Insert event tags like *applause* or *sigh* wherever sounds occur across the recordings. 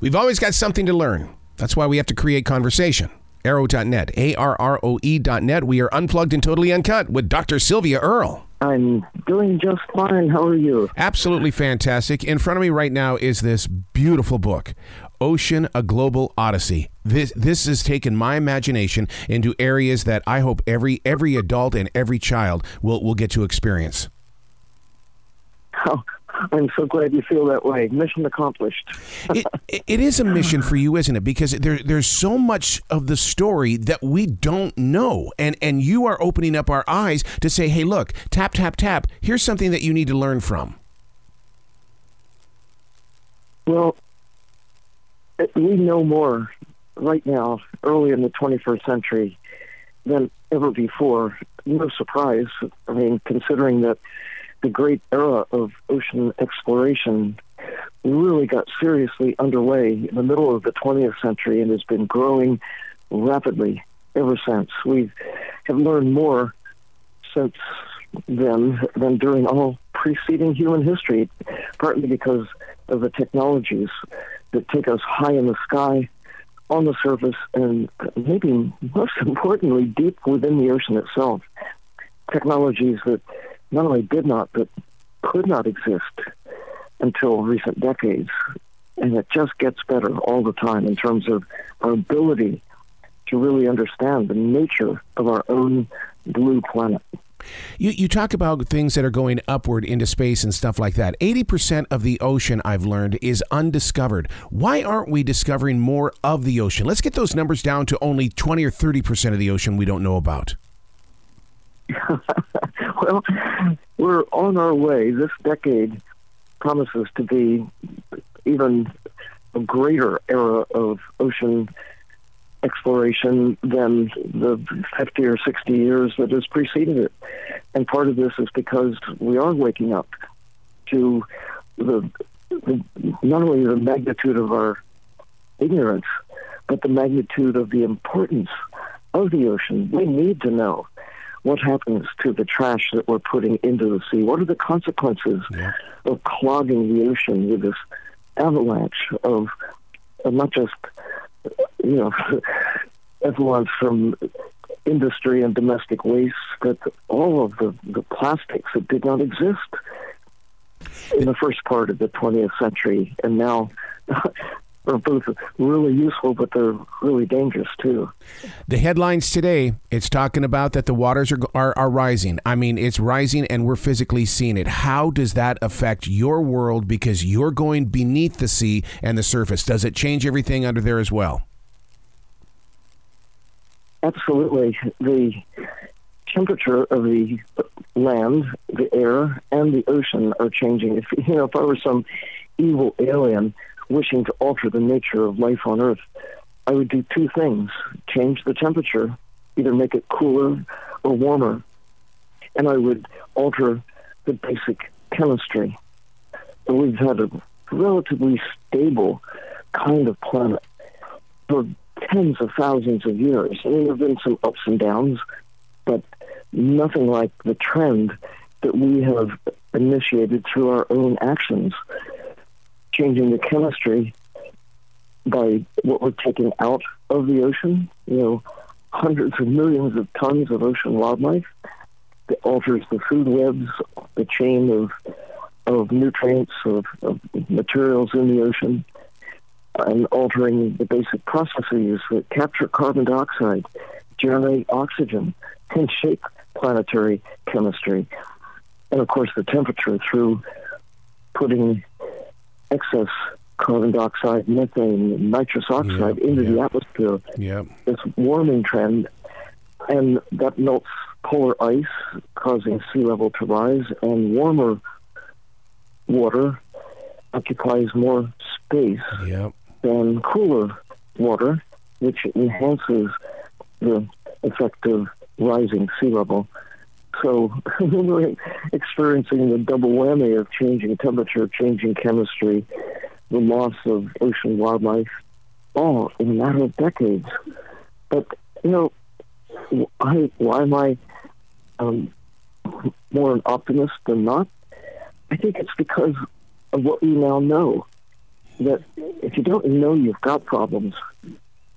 We've always got something to learn. That's why we have to create conversation. Arroe.net, A R R O E.net. We are unplugged and totally uncut with Dr. Sylvia Earle. I'm doing just fine. How are you? Absolutely fantastic. In front of me right now is this beautiful book, Ocean: A Global Odyssey. This this has taken my imagination into areas that I hope every every adult and every child will will get to experience. Oh, I'm so glad you feel that way. Mission accomplished. it, it is a mission for you, isn't it? Because there, there's so much of the story that we don't know, and and you are opening up our eyes to say, "Hey, look, tap, tap, tap. Here's something that you need to learn from." Well, we know more right now, early in the 21st century, than ever before. No surprise. I mean, considering that the great era of ocean exploration really got seriously underway in the middle of the 20th century and has been growing rapidly ever since. We have learned more since then than during all preceding human history, partly because of the technologies that take us high in the sky, on the surface, and maybe most *laughs* importantly, deep within the ocean itself. Technologies that not only did not, but could not exist until recent decades. And it just gets better all the time in terms of our ability to really understand the nature of our own blue planet. You, you talk about things that are going upward into space and stuff like that. 80% of the ocean, I've learned, is undiscovered. Why aren't we discovering more of the ocean? Let's get those numbers down to only 20 or 30% of the ocean we don't know about. *laughs* well, we're on our way. This decade promises to be even a greater era of ocean exploration than the 50 or 60 years that has preceded it. And part of this is because we are waking up to the, the not only the magnitude of our ignorance, but the magnitude of the importance of the ocean. We need to know what happens to the trash that we're putting into the sea? What are the consequences yeah. of clogging the ocean with this avalanche of, of not just, you know, *laughs* effluents from industry and domestic waste, but all of the, the plastics that did not exist in the first part of the 20th century and now *laughs* are both really useful, but they're really dangerous too. The headlines today, it's talking about that the waters are, are, are rising. I mean, it's rising and we're physically seeing it. How does that affect your world because you're going beneath the sea and the surface? Does it change everything under there as well? Absolutely. The temperature of the land, the air, and the ocean are changing. If you know, if I were some evil alien wishing to alter the nature of life on Earth, I would do two things change the temperature, either make it cooler or warmer, and I would alter the basic chemistry. we've had a relatively stable kind of planet for tens of thousands of years. I mean, there have been some ups and downs, but nothing like the trend that we have initiated through our own actions changing the chemistry by what we're taking out of the ocean. You know, hundreds of millions of tons of ocean wildlife that alters the food webs, the chain of of nutrients of, of materials in the ocean, and altering the basic processes that capture carbon dioxide, generate oxygen, and shape planetary chemistry, and of course the temperature through putting excess carbon dioxide, methane, nitrous oxide yep, into yep. the atmosphere. Yep. This warming trend, and that melts polar ice, causing sea level to rise, and warmer water occupies more space yep. than cooler water, which enhances the effect of rising sea level. So *laughs* we're experiencing the double whammy of changing temperature, changing chemistry, the loss of ocean wildlife, all in a matter of decades. But, you know, why, why am I um, more an optimist than not? I think it's because of what we now know. that if you don't know you've got problems,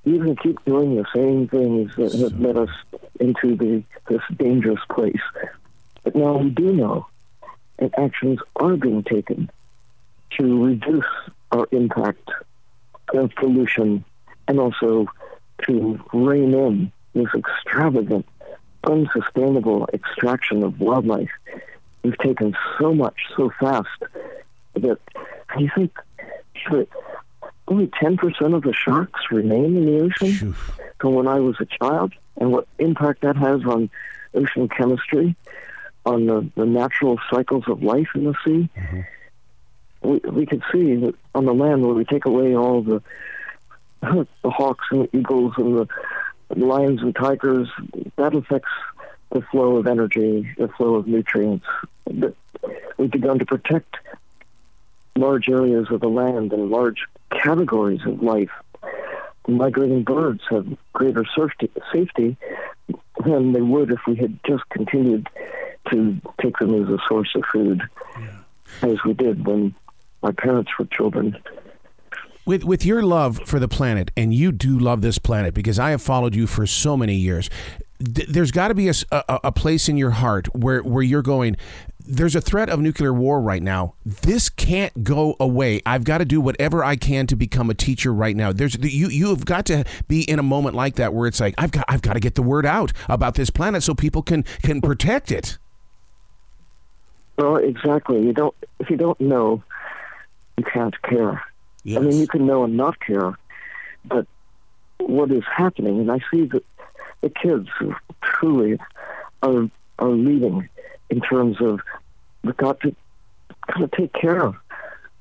you can keep doing the same things that have led us into the, this dangerous place. But now we do know, and actions are being taken to reduce our impact of pollution and also to rein in this extravagant, unsustainable extraction of wildlife. We've taken so much so fast that you think only 10% of the sharks remain in the ocean from when I was a child, and what impact that has on ocean chemistry, on the, the natural cycles of life in the sea. Mm-hmm. We, we could see that on the land where we take away all the *laughs* the hawks and the eagles and the lions and tigers, that affects the flow of energy, the flow of nutrients. We've begun to protect large areas of the land and large categories of life. Migrating birds have greater safety than they would if we had just continued to take them as a source of food, yeah. as we did when my parents were children with with your love for the planet, and you do love this planet because I have followed you for so many years. there's got to be a, a, a place in your heart where where you're going. There's a threat of nuclear war right now. This can't go away. I've got to do whatever I can to become a teacher right now. There's you you have got to be in a moment like that where it's like I've got I've got to get the word out about this planet so people can can protect it. Well, exactly. You don't if you don't know, you can't care. Yes. I mean, you can know and not care, but what is happening, and I see that the kids who truly are are leading in terms of we've got to kind of take care of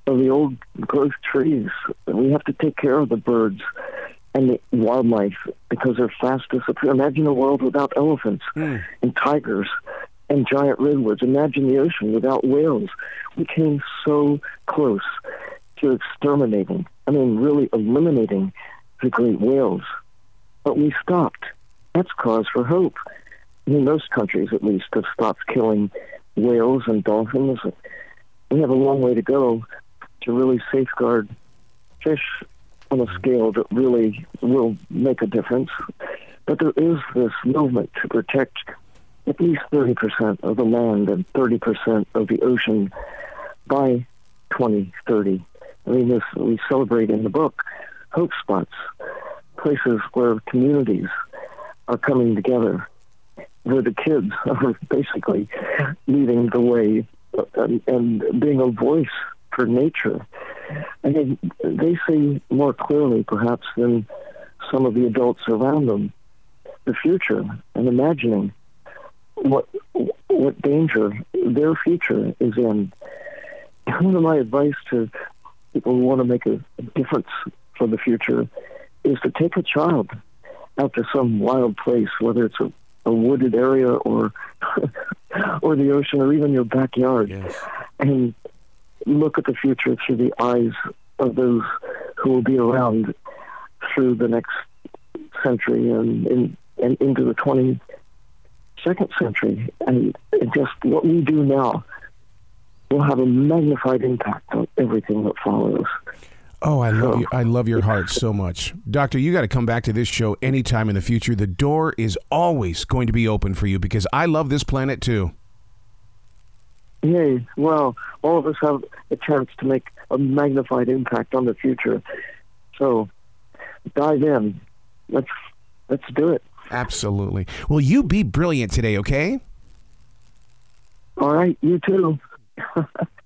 the old growth trees. We have to take care of the birds and the wildlife because they're fast disappearing. Imagine a world without elephants mm. and tigers and giant redwoods. Imagine the ocean without whales. We came so close to exterminating, I mean, really eliminating the great whales. But we stopped. That's cause for hope. I mean, most countries, at least, have stopped killing whales and dolphins. We have a long way to go to really safeguard fish on a scale that really will make a difference. But there is this movement to protect at least 30% of the land and 30% of the ocean by 2030. I mean, this we celebrate in the book hope spots, places where communities are coming together, where the kids are *laughs* basically leading the way and, and being a voice for nature. I mean, they see more clearly, perhaps, than some of the adults around them, the future and imagining what what danger their future is in. Of my advice to people who want to make a difference for the future is to take a child out to some wild place, whether it's a, a wooded area or *laughs* or the ocean or even your backyard, yes. and look at the future through the eyes of those who will be around through the next century and, in, and into the 22nd century. And, and just what we do now will have a magnified impact on everything that follows. Oh, I love so, you. *laughs* I love your heart so much. Doctor, you got to come back to this show anytime in the future. The door is always going to be open for you because I love this planet too. Yay. Well, all of us have a chance to make a magnified impact on the future. So dive in. Let's let's do it. Absolutely. Will you be brilliant today, okay? All right, you too. *laughs*